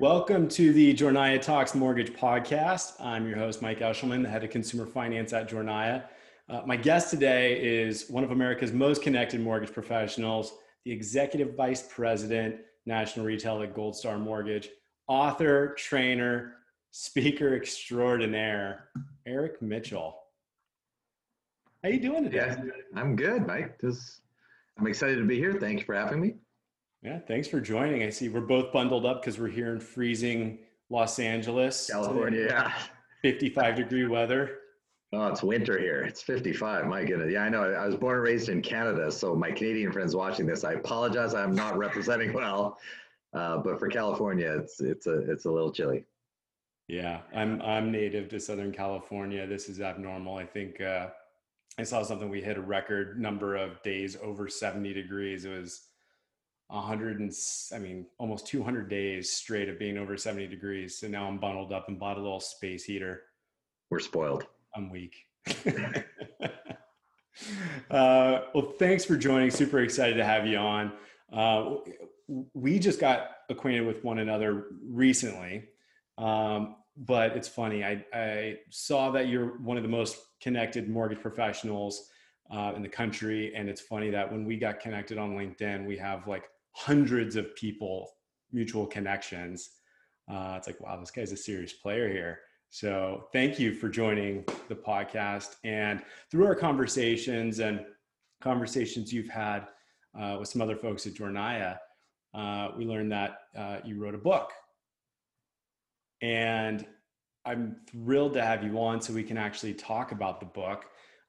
Welcome to the Jornaya Talks Mortgage Podcast. I'm your host, Mike Eshelman, the head of consumer finance at Jornaya. Uh, my guest today is one of America's most connected mortgage professionals, the executive vice president, national retail at Gold Star Mortgage, author, trainer, speaker extraordinaire, Eric Mitchell. How are you doing today? Yeah, I'm good, Mike. This, I'm excited to be here. Thank you for having me. Yeah, thanks for joining. I see we're both bundled up because we're here in freezing Los Angeles, California. Yeah, 55 degree weather. Oh, it's winter here. It's 55. My goodness. Yeah, I know. I was born and raised in Canada, so my Canadian friends watching this, I apologize. I'm not representing well, uh, but for California, it's it's a it's a little chilly. Yeah, I'm I'm native to Southern California. This is abnormal. I think uh, I saw something. We hit a record number of days over 70 degrees. It was 100 and I mean almost 200 days straight of being over 70 degrees. So now I'm bundled up and bought a little space heater. We're spoiled. I'm weak. uh, well, thanks for joining. Super excited to have you on. Uh, we just got acquainted with one another recently, um, but it's funny. I, I, saw that you're one of the most connected mortgage professionals uh, in the country, and it's funny that when we got connected on LinkedIn, we have like hundreds of people, mutual connections. Uh, it's like, wow, this guy's a serious player here. So thank you for joining the podcast. And through our conversations and conversations you've had uh, with some other folks at Jornaya, uh, we learned that uh, you wrote a book. And I'm thrilled to have you on so we can actually talk about the book.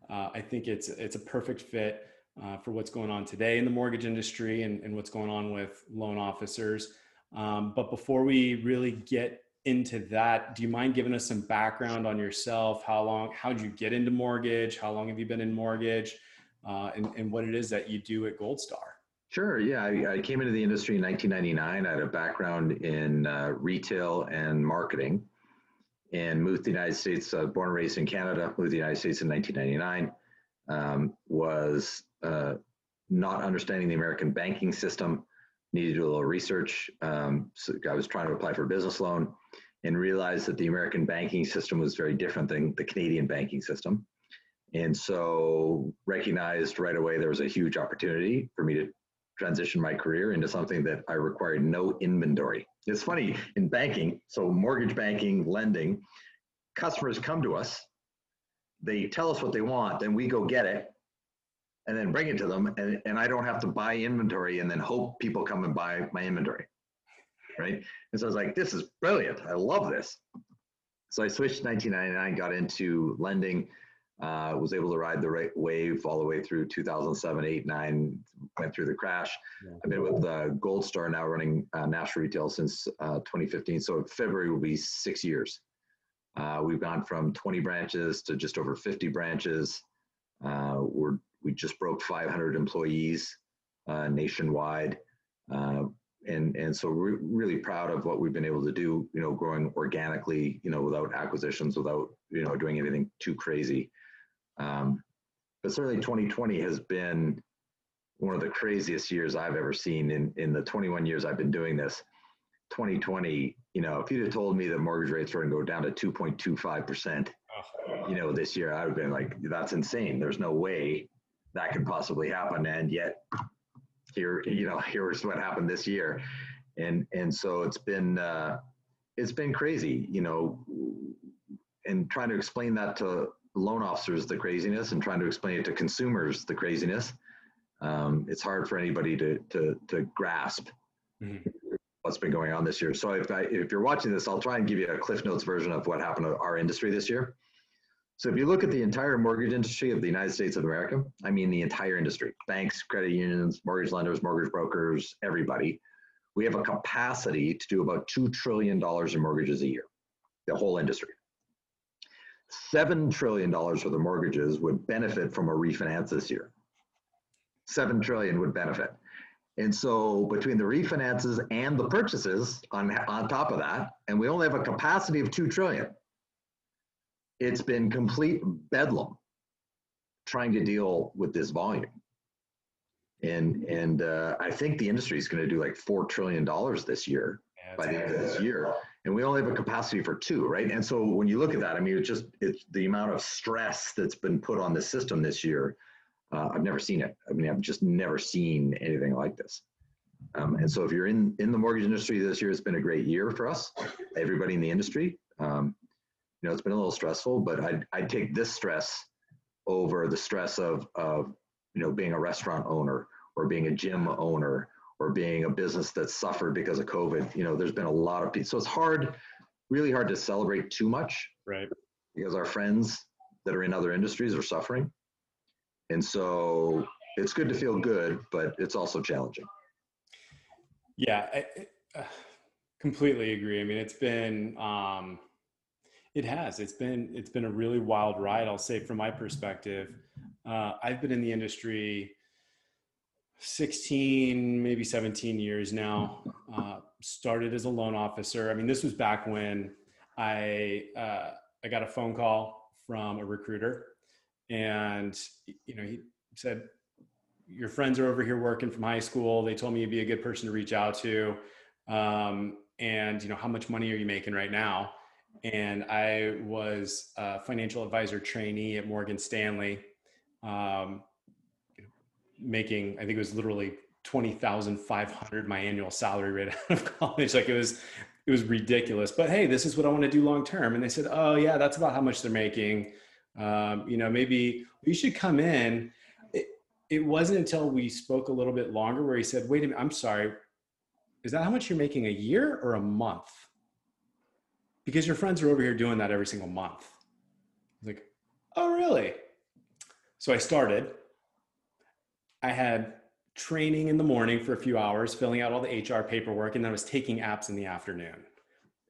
Uh, I think it's it's a perfect fit uh, for what's going on today in the mortgage industry and, and what's going on with loan officers. Um, but before we really get into that, do you mind giving us some background on yourself? How long, how did you get into mortgage? How long have you been in mortgage? Uh, and, and what it is that you do at Gold Star? Sure. Yeah, I, I, came into the industry in 1999. I had a background in uh, retail and marketing, and moved to the United States. Uh, born and raised in Canada, moved to the United States in 1999. Um, was uh, not understanding the American banking system, needed to do a little research. Um, so I was trying to apply for a business loan and realized that the American banking system was very different than the Canadian banking system. And so recognized right away there was a huge opportunity for me to transition my career into something that I required no inventory. It's funny in banking, so mortgage banking, lending, customers come to us, they tell us what they want, then we go get it, and then bring it to them and, and I don't have to buy inventory and then hope people come and buy my inventory. Right. And so I was like, this is brilliant. I love this. So I switched 1999, got into lending, uh, was able to ride the right wave all the way through 2007, 8, 9, went through the crash. Yeah. I've been with uh, Gold Star now running uh, national retail since uh, 2015. So February will be six years. Uh, we've gone from 20 branches to just over 50 branches. Uh, we're we just broke 500 employees uh, nationwide. Uh, and, and so we're really proud of what we've been able to do, you know, growing organically, you know, without acquisitions, without, you know, doing anything too crazy. Um, but certainly 2020 has been one of the craziest years I've ever seen in, in the 21 years I've been doing this. 2020, you know, if you'd have told me that mortgage rates were going to go down to 2.25%, you know, this year, I would have been like, that's insane. There's no way that could possibly happen. And yet here, you know, here's what happened this year. And, and so it's been, uh, it's been crazy, you know, and trying to explain that to loan officers, the craziness and trying to explain it to consumers, the craziness. Um, it's hard for anybody to, to, to grasp mm-hmm. What's been going on this year. So if I, if you're watching this, I'll try and give you a Cliff Notes version of what happened to our industry this year. So if you look at the entire mortgage industry of the United States of America, I mean the entire industry, banks, credit unions, mortgage lenders, mortgage brokers, everybody, we have a capacity to do about $2 trillion in mortgages a year, the whole industry. $7 trillion worth of mortgages would benefit from a refinance this year. 7 trillion would benefit. And so between the refinances and the purchases on, on top of that, and we only have a capacity of 2 trillion it's been complete bedlam trying to deal with this volume. And and uh, I think the industry is going to do like four trillion dollars this year yeah, by the end of this year. And we only have a capacity for two, right? And so when you look at that, I mean, it's just it's the amount of stress that's been put on the system this year. Uh, I've never seen it. I mean, I've just never seen anything like this. Um, and so if you're in, in the mortgage industry this year, it's been a great year for us, everybody in the industry. Um, you know, it's been a little stressful, but I'd, I'd take this stress over the stress of, of, you know, being a restaurant owner or being a gym owner or being a business that suffered because of COVID. You know, there's been a lot of people. So it's hard, really hard to celebrate too much. Right. Because our friends that are in other industries are suffering. And so it's good to feel good, but it's also challenging. Yeah, I, I uh, completely agree. I mean, it's been, um, it has, it's been, it's been a really wild ride. I'll say from my perspective, uh, I've been in the industry 16, maybe 17 years now. Uh, started as a loan officer. I mean, this was back when I uh, I got a phone call from a recruiter, and you know he said, "Your friends are over here working from high school. They told me you'd be a good person to reach out to, um, and you know how much money are you making right now?" And I was a financial advisor trainee at Morgan Stanley. Um, making i think it was literally 20500 my annual salary right out of college like it was it was ridiculous but hey this is what i want to do long term and they said oh yeah that's about how much they're making um, you know maybe you should come in. It, it wasn't until we spoke a little bit longer where he said wait a minute i'm sorry. Is that how much you're making a year or a month? Because your friends are over here doing that every single month. I was like oh really? So i started. I had training in the morning for a few hours, filling out all the HR paperwork, and then I was taking apps in the afternoon.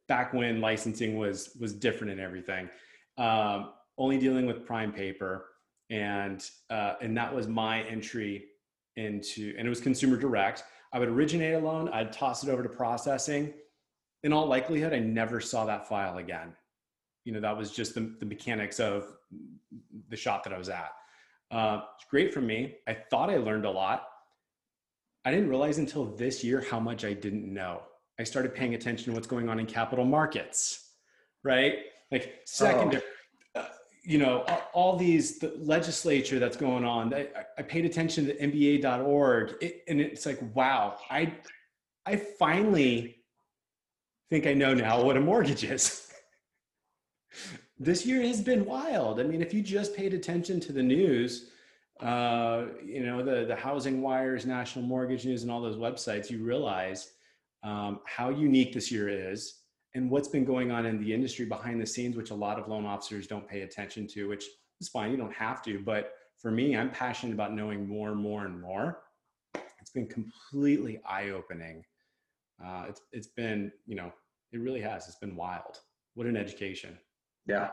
Back when licensing was was different and everything, um, only dealing with prime paper, and uh, and that was my entry into, and it was consumer direct. I would originate a loan, I'd toss it over to processing. In all likelihood, I never saw that file again. You know, that was just the, the mechanics of the shop that I was at. Uh, it's great for me. I thought I learned a lot. I didn't realize until this year how much I didn't know. I started paying attention to what's going on in capital markets, right? Like secondary, oh. You know, all, these the legislature that's going on. I, I paid attention to MBA.org, it, and it's like, wow, I, I finally think I know now what a mortgage is. this year has been wild. I mean, if you just paid attention to the news, uh, you know, the, the housing wires, national mortgage news, and all those websites, you realize um, how unique this year is and what's been going on in the industry behind the scenes, which a lot of loan officers don't pay attention to, which is fine. You don't have to. But for me, I'm passionate about knowing more and more and more. It's been completely eye opening. Uh, it's, it's been, you know, it really has. It's been wild. What an education. Yeah,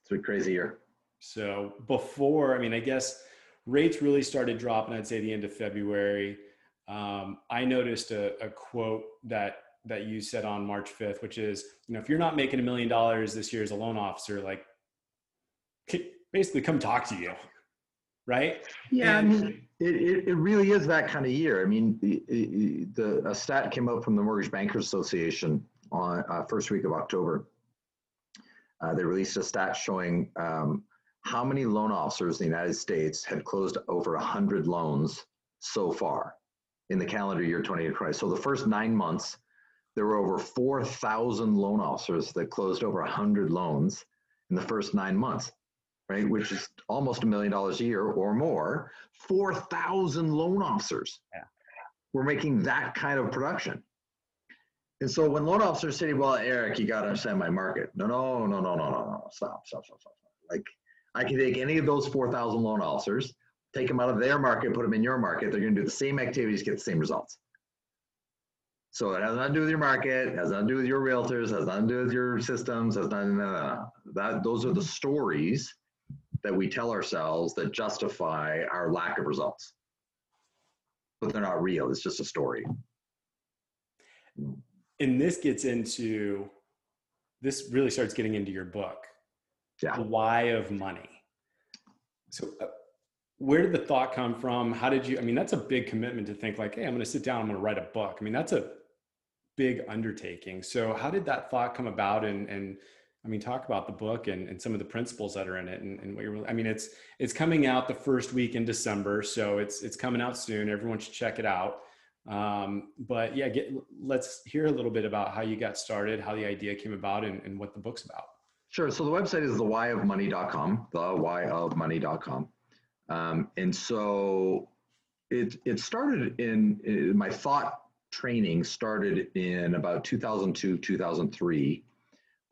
It's been crazy year. So before, I mean, I guess rates really started dropping. I'd say the end of February. Um, I noticed a, a quote that that you said on March 5th, which is, you know, if you're not making a million dollars this year as a loan officer, like basically come talk to you. Right. Yeah. And, I mean, it, it, really is that kind of year. I mean, the, the, a stat came out from the Mortgage Bankers Association on uh, first week of October uh, they released a stat showing um, how many loan officers in the United States had closed over 100 loans so far in the calendar year 2020. So the first nine months, there were over 4,000 loan officers that closed over 100 loans in the first nine months, right? Which is almost a million dollars a year or more. 4,000 loan officers yeah. were making that kind of production. And so when loan officers say, well, Eric, you got to understand my market. No, no, no, no, no, no, no. Stop, stop, stop, stop. Like I can take any of those 4,000 loan officers, take them out of their market, put them in your market. They're going to do the same activities, get the same results. So it has nothing to do with your market, has nothing to do with your realtors, has nothing to do with your systems, has nothing, no, no, no. That, those are the stories that we tell ourselves that justify our lack of results. But they're not real, it's just a story and this gets into this really starts getting into your book yeah. the why of money so uh, where did the thought come from how did you i mean that's a big commitment to think like hey i'm going to sit down i'm going to write a book i mean that's a big undertaking. So how did that thought come about? And, and I mean, talk about the book and, and some of the principles that are in it and, and what you're, I mean, it's, it's coming out the first week in December. So it's, it's coming out soon. Everyone should check it out. Um, but yeah, get, let's hear a little bit about how you got started, how the idea came about and, and what the book's about. Sure. So the website is the whyofmoney.com, the whyofmoney.com. Um, and so it, it started in, in, my thought training started in about 2002, 2003.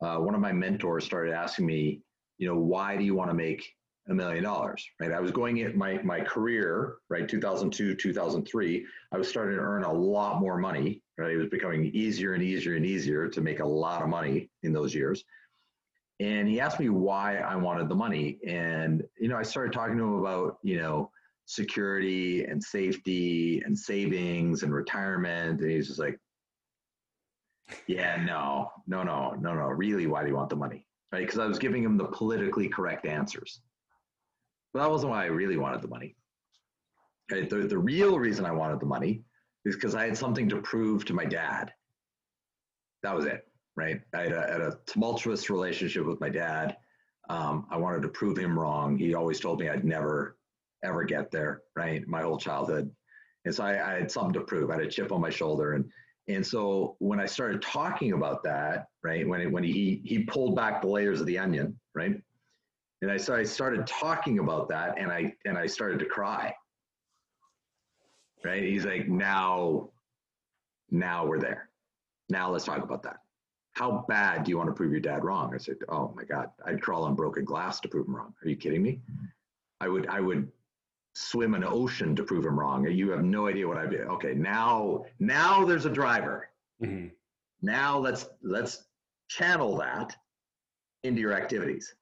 Uh, one of my mentors started asking me, you know, why do you want to make a million dollars, right? I was going in my, my career, right? 2002, 2003, I was starting to earn a lot more money, right? It was becoming easier and easier and easier to make a lot of money in those years. And he asked me why I wanted the money. And, you know, I started talking to him about, you know, security and safety and savings and retirement. And he's just like, yeah, no, no, no, no, no. Really, why do you want the money? Right? Because I was giving him the politically correct answers. But that wasn't why I really wanted the money. Right? The, the real reason I wanted the money is because I had something to prove to my dad. That was it, right? I had a, had a tumultuous relationship with my dad. Um, I wanted to prove him wrong. He always told me I'd never, ever get there, right? My whole childhood. And so I, I had something to prove. I had a chip on my shoulder. And and so when I started talking about that, right, when it, when he he pulled back the layers of the onion, right, and I so I started talking about that, and I and I started to cry. Right, he's like, now, now we're there. Now let's talk about that. How bad do you want to prove your dad wrong? I said, oh my God, I'd crawl on broken glass to prove him wrong. Are you kidding me? I would I would swim an ocean to prove him wrong. You have no idea what I do. Okay, now now there's a driver. Mm-hmm. Now let's let's channel that into your activities,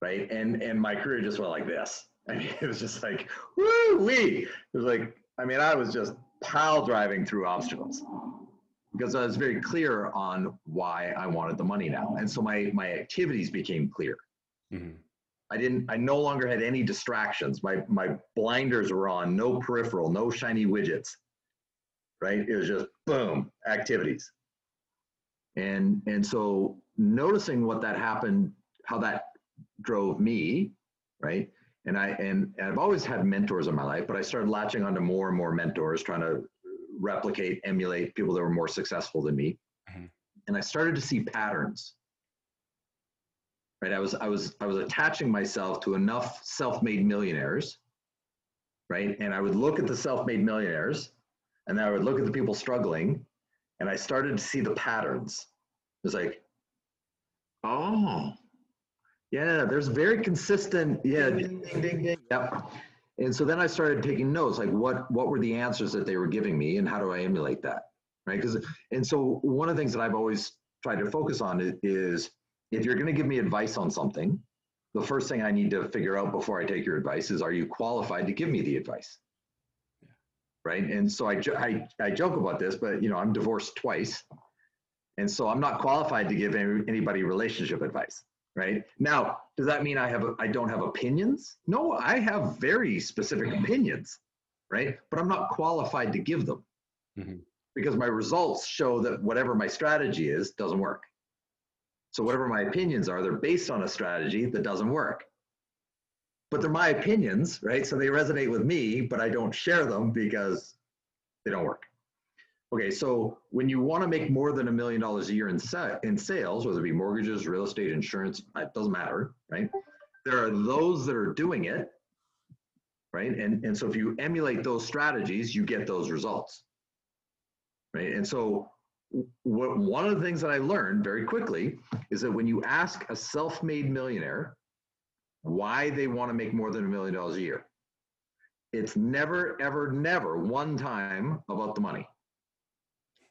right? And and my career just went like this. I mean, it was just like woo wee. It was like I mean, I was just pile driving through obstacles because I was very clear on why I wanted the money now, and so my my activities became clear. Mm-hmm. I didn't, I no longer had any distractions. My, my blinders were on, no peripheral, no shiny widgets, right? It was just boom, activities. And, and so noticing what that happened, how that drove me, right? And I, and, and I've always had mentors in my life, but I started latching onto more and more mentors, trying to replicate, emulate people that were more successful than me. Mm-hmm. And I started to see patterns right? I was I was I was attaching myself to enough self-made millionaires, right? And I would look at the self-made millionaires, and then I would look at the people struggling, and I started to see the patterns. It was like, oh, yeah, there's very consistent, yeah, ding, ding, ding, ding. Yep. And so then I started taking notes, like what what were the answers that they were giving me, and how do I emulate that, right? Because and so one of the things that I've always tried to focus on is if you're going to give me advice on something, the first thing I need to figure out before I take your advice is, are you qualified to give me the advice? Yeah. Right. And so I, I, I joke about this, but you know, I'm divorced twice. And so I'm not qualified to give any, anybody relationship advice. Right now, does that mean I have, I don't have opinions? No, I have very specific opinions. Right. But I'm not qualified to give them mm-hmm. because my results show that whatever my strategy is doesn't work. So whatever my opinions are, they're based on a strategy that doesn't work. But they're my opinions, right? So they resonate with me, but I don't share them because they don't work. Okay, so when you want to make more than a million dollars a year in, sa- in sales, whether it be mortgages, real estate, insurance, it doesn't matter, right? There are those that are doing it, right? And, and so if you emulate those strategies, you get those results, right? And so what, one of the things that I learned very quickly is that when you ask a self-made millionaire why they want to make more than a million dollars a year, it's never, ever, never one time about the money.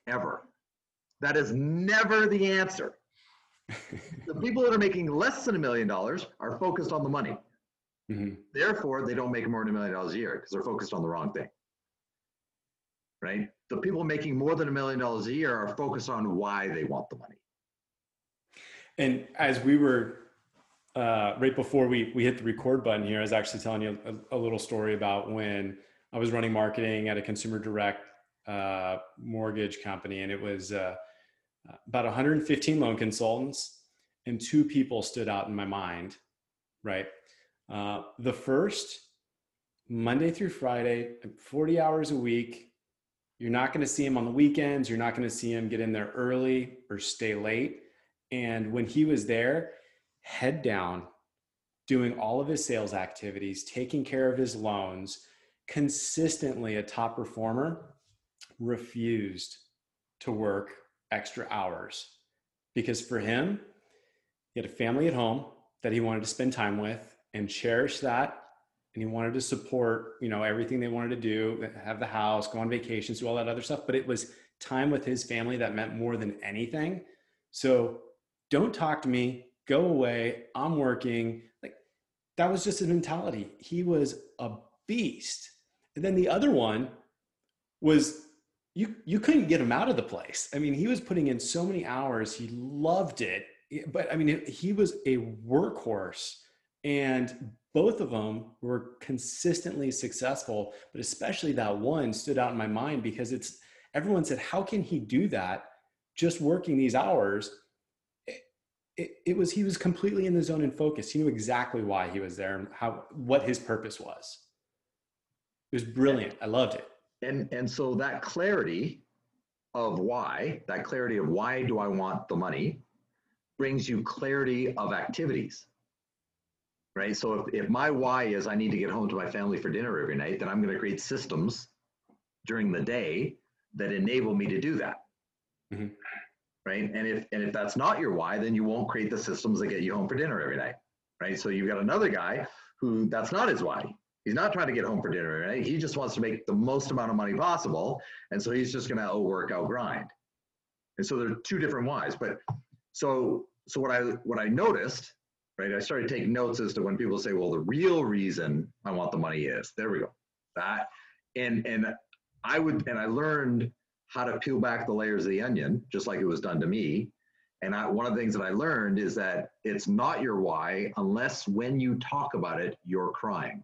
Ever. That is never the answer. the people that are making less than a million dollars are focused on the money. Mm-hmm. Therefore, they don't make more than a million dollars a year because they're focused on the wrong thing. Right? the people making more than a million dollars a year are focused on why they want the money. And as we were uh, right before we we hit the record button here, I was actually telling you a, a, little story about when I was running marketing at a consumer direct uh, mortgage company, and it was uh, about 115 loan consultants, and two people stood out in my mind. Right, uh, the first Monday through Friday, 40 hours a week. You're not going to see him on the weekends. You're not going to see him get in there early or stay late. And when he was there, head down, doing all of his sales activities, taking care of his loans, consistently a top performer, refused to work extra hours because for him, he had a family at home that he wanted to spend time with and cherish that and he wanted to support you know everything they wanted to do have the house go on vacations do all that other stuff but it was time with his family that meant more than anything. So don't talk to me go away i'm working. Like that was just his mentality. He was a beast. And then the other one was you you couldn't get him out of the place. I mean he was putting in so many hours. He loved it. But i mean he was a workhorse. And both of them were consistently successful but especially that one stood out in my mind because it's everyone said how can he do that just working these hours? It, it, it, was he was completely in the zone and focused. He knew exactly why he was there and how what his purpose was. It was brilliant. I loved it. And and so that clarity of why that clarity of why do i want the money brings you clarity of activities right? So if, if my why is I need to get home to my family for dinner every night, then I'm going to create systems during the day that enable me to do that. Mm-hmm. Right. And if and if that's not your why, then you won't create the systems that get you home for dinner every night. Right. So you've got another guy who that's not his why. He's not trying to get home for dinner every night. He just wants to make the most amount of money possible. And so he's just gonna outwork, outgrind. And so there are two different whys. But so so what I what I noticed right? I started taking notes as to when people say, well, the real reason I want the money is there we go. That and and I would and I learned how to peel back the layers of the onion, just like it was done to me. And I, one of the things that I learned is that it's not your why unless when you talk about it, you're crying.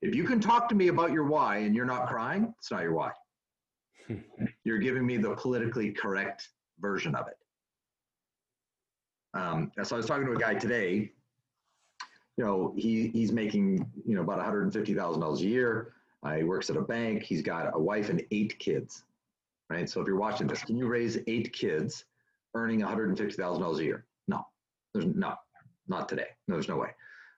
If you can talk to me about your why and you're not crying, it's not your why. you're giving me the politically correct version of it. Um, so I was talking to a guy today. You know, he he's making you know about one hundred and fifty thousand dollars a year. Uh, he works at a bank. He's got a wife and eight kids. Right. So if you're watching this, can you raise eight kids earning one hundred and fifty thousand dollars a year? No, there's no, not today. No, there's no way.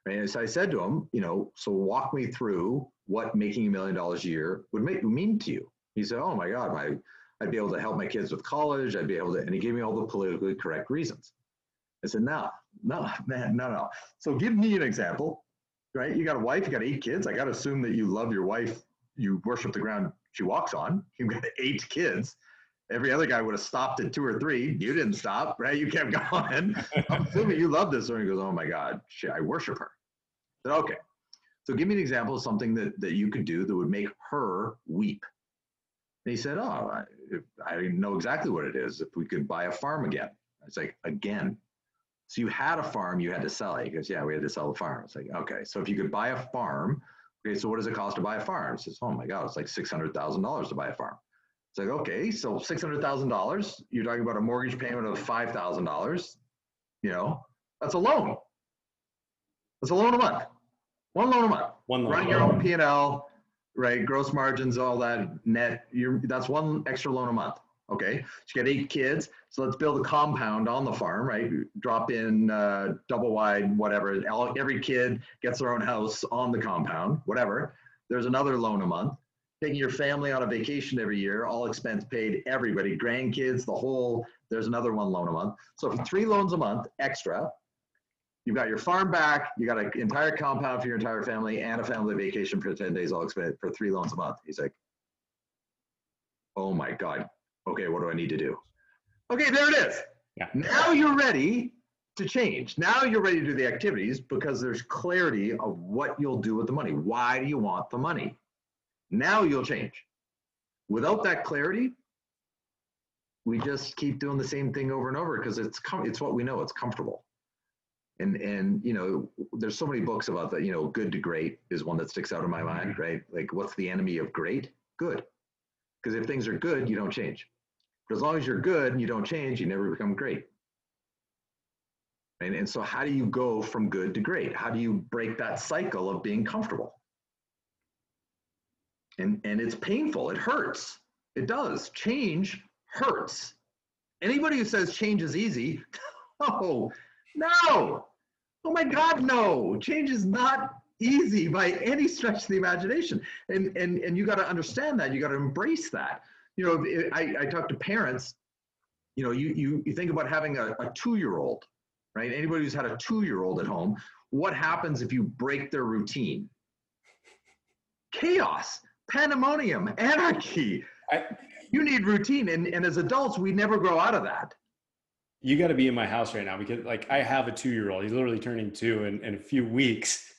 And so I said to him, you know, so walk me through what making a million dollars a year would make mean to you. He said, oh my God, my I'd be able to help my kids with college. I'd be able to, and he gave me all the politically correct reasons. I said, no, no, man, no, no. So give me an example, right? You got a wife, you got eight kids. I got to assume that you love your wife. You worship the ground she walks on. You've got eight kids. Every other guy would have stopped at two or three. You didn't stop, right? You kept going. I'm assuming you love this. And he goes, oh my God, shit, I worship her. I said, okay. So give me an example of something that, that you could do that would make her weep. And he said, oh, I, I know exactly what it is. If we could buy a farm again. It's like, again, so you had a farm, you had to sell it. He goes, yeah, we had to sell the farm. It's like, okay, so if you could buy a farm, okay, so what does it cost to buy a farm? He says, oh my God, it's like $600,000 to buy a farm. It's like, okay, so $600,000, you're talking about a mortgage payment of $5,000, you know, that's a loan. That's a loan a month. One loan a month. One loan. Run your own P&L, right? Gross margins, all that net, you're, that's one extra loan a month. Okay, you got eight kids. So let's build a compound on the farm, right? Drop in uh, double wide, whatever. Every kid gets their own house on the compound, whatever. There's another loan a month. Taking your family on a vacation every year, all expense paid, everybody, grandkids, the whole. There's another one loan a month. So three loans a month extra, you've got your farm back, you got an entire compound for your entire family, and a family vacation for 10 days, all expense for three loans a month. He's like, oh my God, okay, what do I need to do? Okay, there it is. Yeah. Now you're ready to change. Now you're ready to do the activities because there's clarity of what you'll do with the money. Why do you want the money? Now you'll change. Without that clarity, we just keep doing the same thing over and over because it's com- it's what we know. It's comfortable. And and you know, there's so many books about that. You know, good to great is one that sticks out in my mind, mm-hmm. right? Like, what's the enemy of great? Good Because if things are good, you don't change. As long as you're good and you don't change, you never become great. And, and so, how do you go from good to great? How do you break that cycle of being comfortable? And, and it's painful, it hurts. It does. Change hurts. Anybody who says change is easy, oh, no. Oh my God, no. Change is not easy by any stretch of the imagination. And, and, and you got to understand that. You got to embrace that. You know, I, I talk to parents, you know, you, you, you think about having a, a two year old, right? Anybody who's had a two year old at home, what happens if you break their routine? Chaos, pandemonium, anarchy. I, you need routine. And, and as adults, we never grow out of that you got to be in my house right now because like I have a two year old. He's literally turning two in, in a few weeks.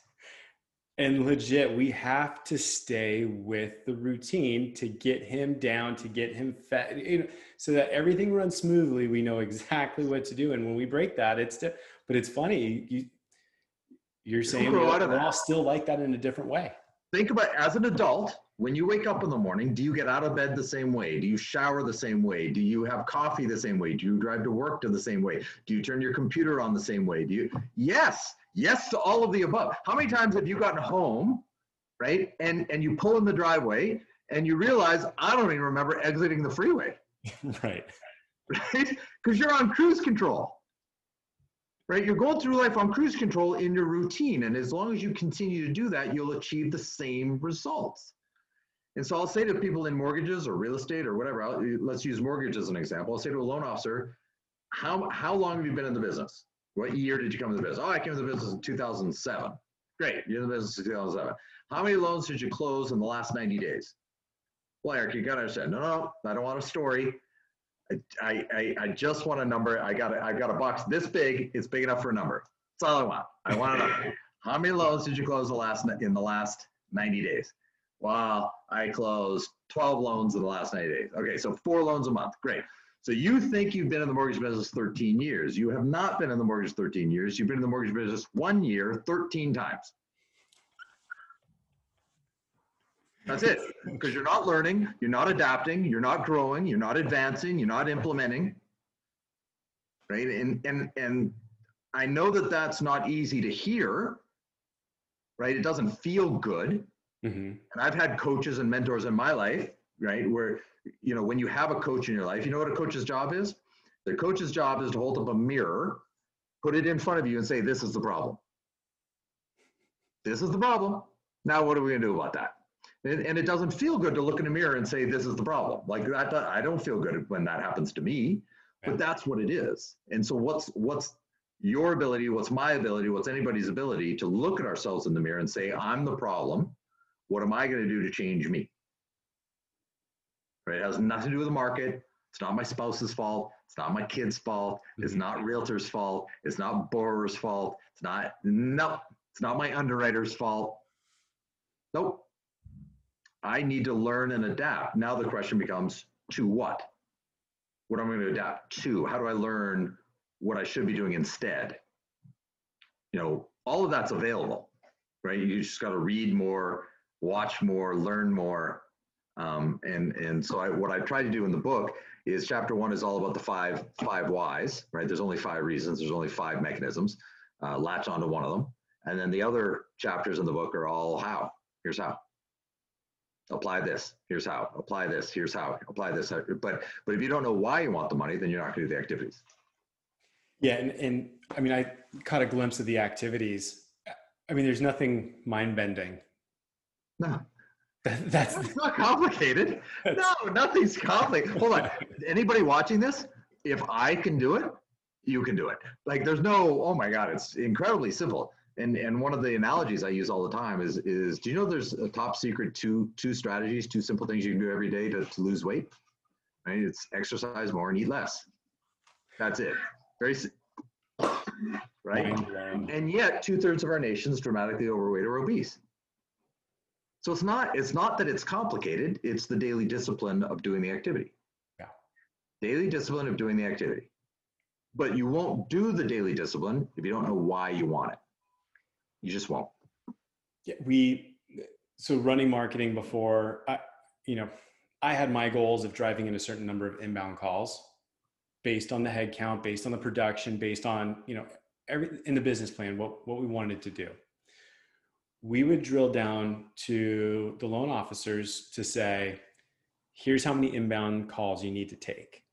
And legit, we have to stay with the routine to get him down, to get him fed, you know, so that everything runs smoothly. We know exactly what to do. And when we break that, it's, but it's funny. You, you're saying we're, we're all still like that in a different way. Think about as an adult, when you wake up in the morning, do you get out of bed the same way? Do you shower the same way? Do you have coffee the same way? Do you drive to work to the same way? Do you turn your computer on the same way? Do you? Yes, yes to all of the above. How many times have you gotten home, right? And and you pull in the driveway and you realize I don't even remember exiting the freeway. right. Right? Because you're on cruise control right? You're going through life on cruise control in your routine. And as long as you continue to do that, you'll achieve the same results. And so I'll say to people in mortgages or real estate or whatever, I'll, let's use mortgage as an example. I'll say to a loan officer, how, how long have you been in the business? What year did you come to the business? Oh, I came to the business in 2007. Great, you're in the business in 2007. How many loans did you close in the last 90 days? Well, Eric, you gotta understand. No, no, I don't want a story. I, I, I just want a number. I got a, I got a box this big. It's big enough for a number. That's all I want. I want a number. How many loans did you close the last in the last 90 days? Wow, I closed 12 loans in the last 90 days. Okay, so four loans a month. Great. So you think you've been in the mortgage business 13 years. You have not been in the mortgage 13 years. You've been in the mortgage business one year, 13 times. That's it. Because you're not learning, you're not adapting, you're not growing, you're not advancing, you're not implementing. Right? And and and I know that that's not easy to hear. Right? It doesn't feel good. Mm-hmm. And I've had coaches and mentors in my life, right? Where, you know, when you have a coach in your life, you know what a coach's job is? The coach's job is to hold up a mirror, put it in front of you, and say, This is the problem. This is the problem. Now, what are we going to do about that? And, and, it doesn't feel good to look in a mirror and say, This is the problem. Like that, I don't feel good when that happens to me, but that's what it is. And so, what's, what's, your ability, what's my ability, what's anybody's ability to look at ourselves in the mirror and say, I'm the problem what am I going to do to change me? Right? It has nothing to do with the market. It's not my spouse's fault. It's not my kid's fault. It's mm-hmm. not realtor's fault. It's not borrower's fault. It's not, no, it's not my underwriter's fault. Nope. I need to learn and adapt. Now the question becomes to what? What am I going to adapt to? How do I learn what I should be doing instead? You know, all of that's available, right? You just got to read more, watch more, learn more. Um, and and so I, what I try to do in the book is chapter one is all about the five five whys, right? There's only five reasons. There's only five mechanisms. Uh, latch onto one of them, and then the other chapters in the book are all how. Here's how. Apply this. Here's how. Apply this. Here's how. Apply this. But but if you don't know why you want the money, then you're not going to do the activities. Yeah, and and I mean, I caught a glimpse of the activities. I mean, there's nothing mind bending no. That's, That's not complicated. No, nothing's complicated. Hold on. Anybody watching this? If I can do it, you can do it. Like there's no, oh my God, it's incredibly simple. And and one of the analogies I use all the time is is do you know there's a top secret two two strategies, two simple things you can do every day to, to lose weight? Right? It's exercise more and eat less. That's it. Very simple. right? And yet two thirds of our nation is dramatically overweight or obese. So it's not it's not that it's complicated, it's the daily discipline of doing the activity. Yeah. Daily discipline of doing the activity. But you won't do the daily discipline if you don't know why you want it. You just won't. Yeah, we so running marketing before I, you know, I had my goals of driving in a certain number of inbound calls based on the head count, based on the production, based on, you know, every in the business plan, what, what we wanted to do. We would drill down to the loan officers to say, here's how many inbound calls you need to take.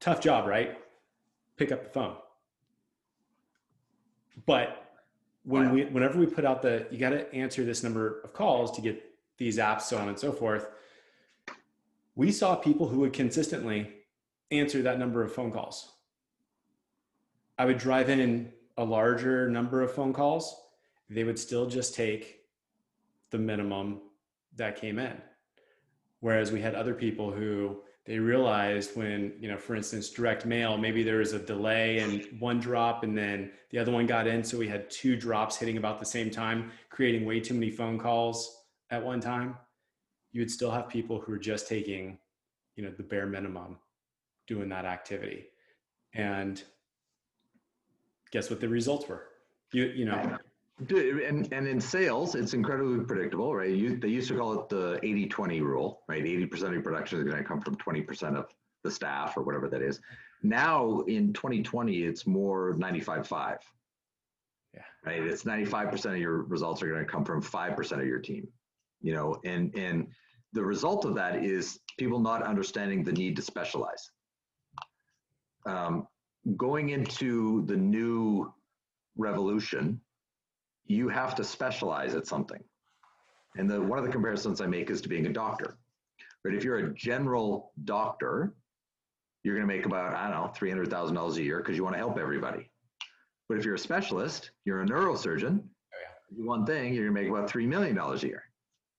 Tough job, right? Pick up the phone. But when we whenever we put out the you got to answer this number of calls to get these apps so on and so forth we saw people who would consistently answer that number of phone calls i would drive in a larger number of phone calls they would still just take the minimum that came in. Whereas we had other people who they realized when you know for instance direct mail maybe there was a delay and one drop and then the other one got in. So we had two drops hitting about the same time creating way too many phone calls at one time. You would still have people who are just taking you know the bare minimum doing that activity. And guess what the results were? You you know and, and in sales, it's incredibly predictable, right? You, they used to call it the 80 20 rule, right? 80% of your production is going to come from 20% of the staff or whatever that is. Now in 2020, it's more 95 5. Yeah. Right. It's 95% of your results are going to come from 5% of your team, you know, and, and the result of that is people not understanding the need to specialize. Um, going into the new revolution, you have to specialize at something. And the one of the comparisons I make is to being a doctor. Right? If you're a general doctor, you're going to make about I don't know three hundred thousand dollars a year because you want to help everybody. But if you're a specialist, you're a neurosurgeon. Oh, yeah. One thing, you're going to make about three million dollars a year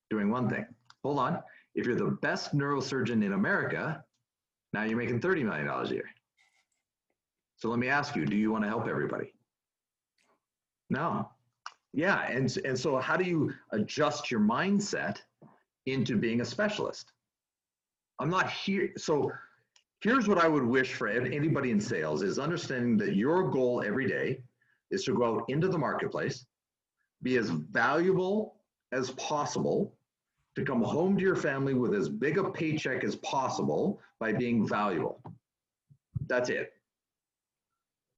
doing one thing. Hold on. If you're the best neurosurgeon in America, now you're making thirty million dollars a year. So let me ask you: Do you want to help everybody? No. Yeah, and and so how do you adjust your mindset into being a specialist? I'm not here. So here's what I would wish for anybody in sales is understanding that your goal every day is to go out into the marketplace, be as valuable as possible, to come home to your family with as big a paycheck as possible by being valuable. That's it.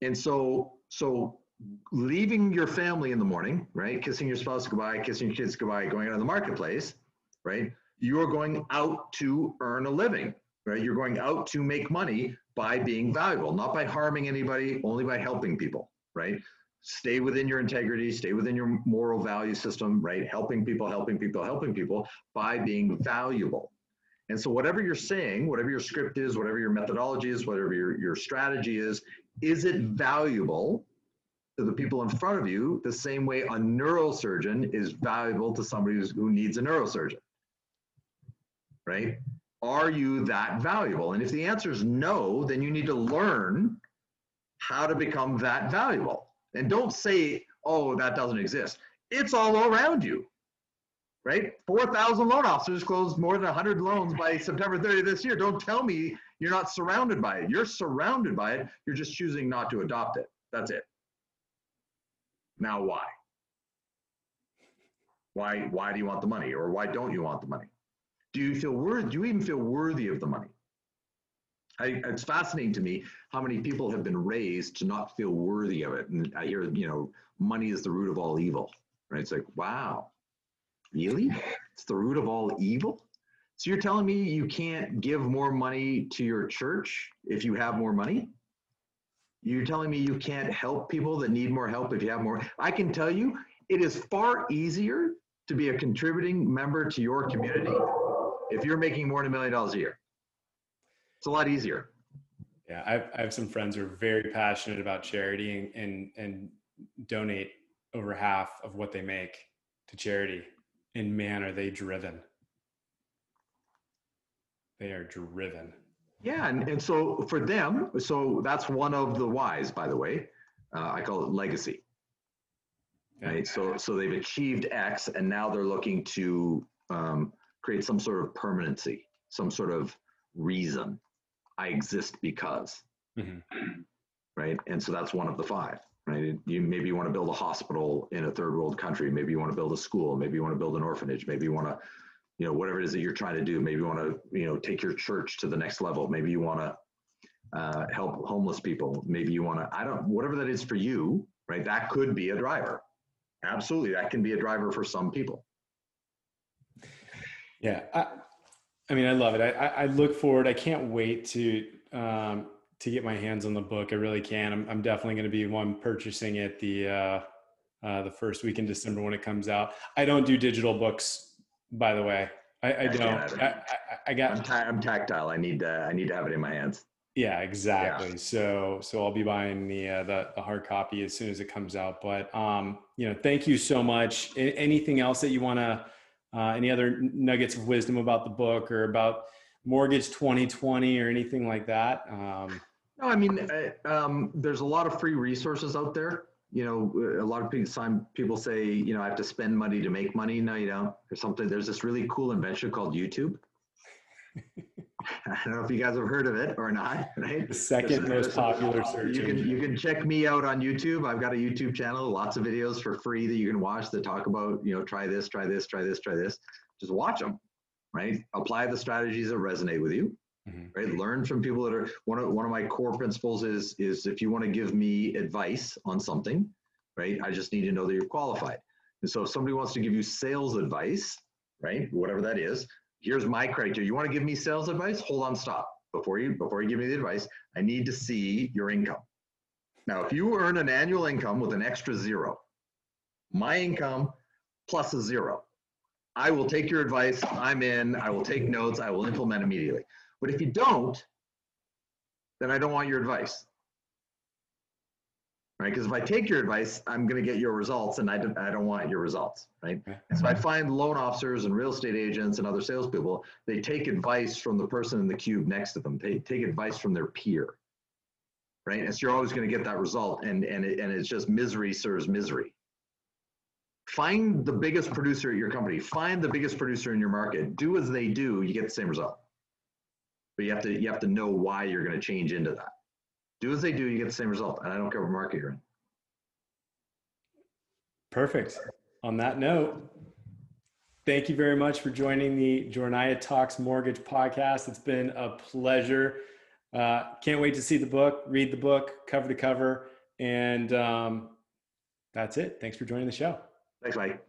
And so so leaving your family in the morning, right? Kissing your spouse goodbye, kissing your kids goodbye, going out in the marketplace, right? You're going out to earn a living, right? You're going out to make money by being valuable, not by harming anybody, only by helping people, right? Stay within your integrity, stay within your moral value system, right? Helping people, helping people, helping people by being valuable. And so, whatever you're saying, whatever your script is, whatever your methodology is, whatever your, your strategy is, is it valuable to the people in front of you the same way a neurosurgeon is valuable to somebody who needs a neurosurgeon. Right? Are you that valuable? And if the answer is no, then you need to learn how to become that valuable. And don't say, oh, that doesn't exist. It's all around you. Right? 4,000 loan officers closed more than 100 loans by September 30 this year. Don't tell me you're not surrounded by it. You're surrounded by it. You're just choosing not to adopt it. That's it. Now why? Why why do you want the money or why don't you want the money? Do you feel worthy? Do you even feel worthy of the money? I, it's fascinating to me how many people have been raised to not feel worthy of it. And I hear, you know, money is the root of all evil. Right? It's like, wow, really? It's the root of all evil? So you're telling me you can't give more money to your church if you have more money? You're telling me you can't help people that need more help if you have more. I can tell you, it is far easier to be a contributing member to your community if you're making more than a million dollars a year. It's a lot easier. Yeah, I've, I have some friends who are very passionate about charity and, and, and donate over half of what they make to charity. And man, are they driven. They are driven. Yeah, and, and so for them, so that's one of the whys, by the way. Uh, I call it legacy. Right. So so they've achieved X, and now they're looking to um, create some sort of permanency, some sort of reason. I exist because. Mm-hmm. Right. And so that's one of the five. Right. You maybe you want to build a hospital in a third world country. Maybe you want to build a school. Maybe you want to build an orphanage. Maybe you want to you know, whatever it is that you're trying to do. Maybe you want to, you know, take your church to the next level. Maybe you want to uh, help homeless people. Maybe you want to, I don't, whatever that is for you, right? That could be a driver. Absolutely. That can be a driver for some people. Yeah. I, I mean, I love it. I, I look forward. I can't wait to, um, to get my hands on the book. I really can. I'm, I'm definitely going to be one purchasing it the, uh, uh, the first week in December when it comes out. I don't do digital books, by the way. I, I don't. I, I, I, got. I'm, ta- I'm, tactile. I need to. I need to have it in my hands. Yeah, exactly. Yeah. So, so I'll be buying the, uh, the the hard copy as soon as it comes out. But um, you know, thank you so much. anything else that you want to? Uh, any other nuggets of wisdom about the book or about mortgage 2020 or anything like that? Um, no, I mean, uh, um, there's a lot of free resources out there you know, a lot of people, people say, you know, I have to spend money to make money. No, you don't, or something. There's this really cool invention called YouTube. I don't know if you guys have heard of it or not, right? The second there's, most popular search. You can you can check me out on YouTube. I've got a YouTube channel, lots of videos for free that you can watch that talk about, you know, try this, try this, try this, try this. Just watch them, right? Apply the strategies that resonate with you, mm-hmm. right? Learn from people that are one of one of my core principles is is if you want to give me advice on something, right? I just need to know that you're qualified. And so if somebody wants to give you sales advice, right, whatever that is, here's my criteria. You want to give me sales advice? Hold on, stop. Before you before you give me the advice, I need to see your income. Now, if you earn an annual income with an extra zero, my income plus a zero, I will take your advice. I'm in. I will take notes. I will implement immediately. But if you don't, then I don't want your advice. Right? Because if I take your advice, I'm going to get your results and I don't, I don't want your results. Right. And so I find loan officers and real estate agents and other salespeople, they take advice from the person in the cube next to them. They take advice from their peer. Right. And so you're always going to get that result. And, and, it, and it's just misery serves misery. Find the biggest producer at your company, find the biggest producer in your market, do as they do, you get the same result but you have to you have to know why you're going to change into that. Do as they do, you get the same result, and I don't care what market you're in. Perfect. On that note, thank you very much for joining the Jornaya Talks Mortgage podcast. It's been a pleasure. Uh, can't wait to see the book, read the book cover to cover, and um, that's it. Thanks for joining the show. Thanks, Mike.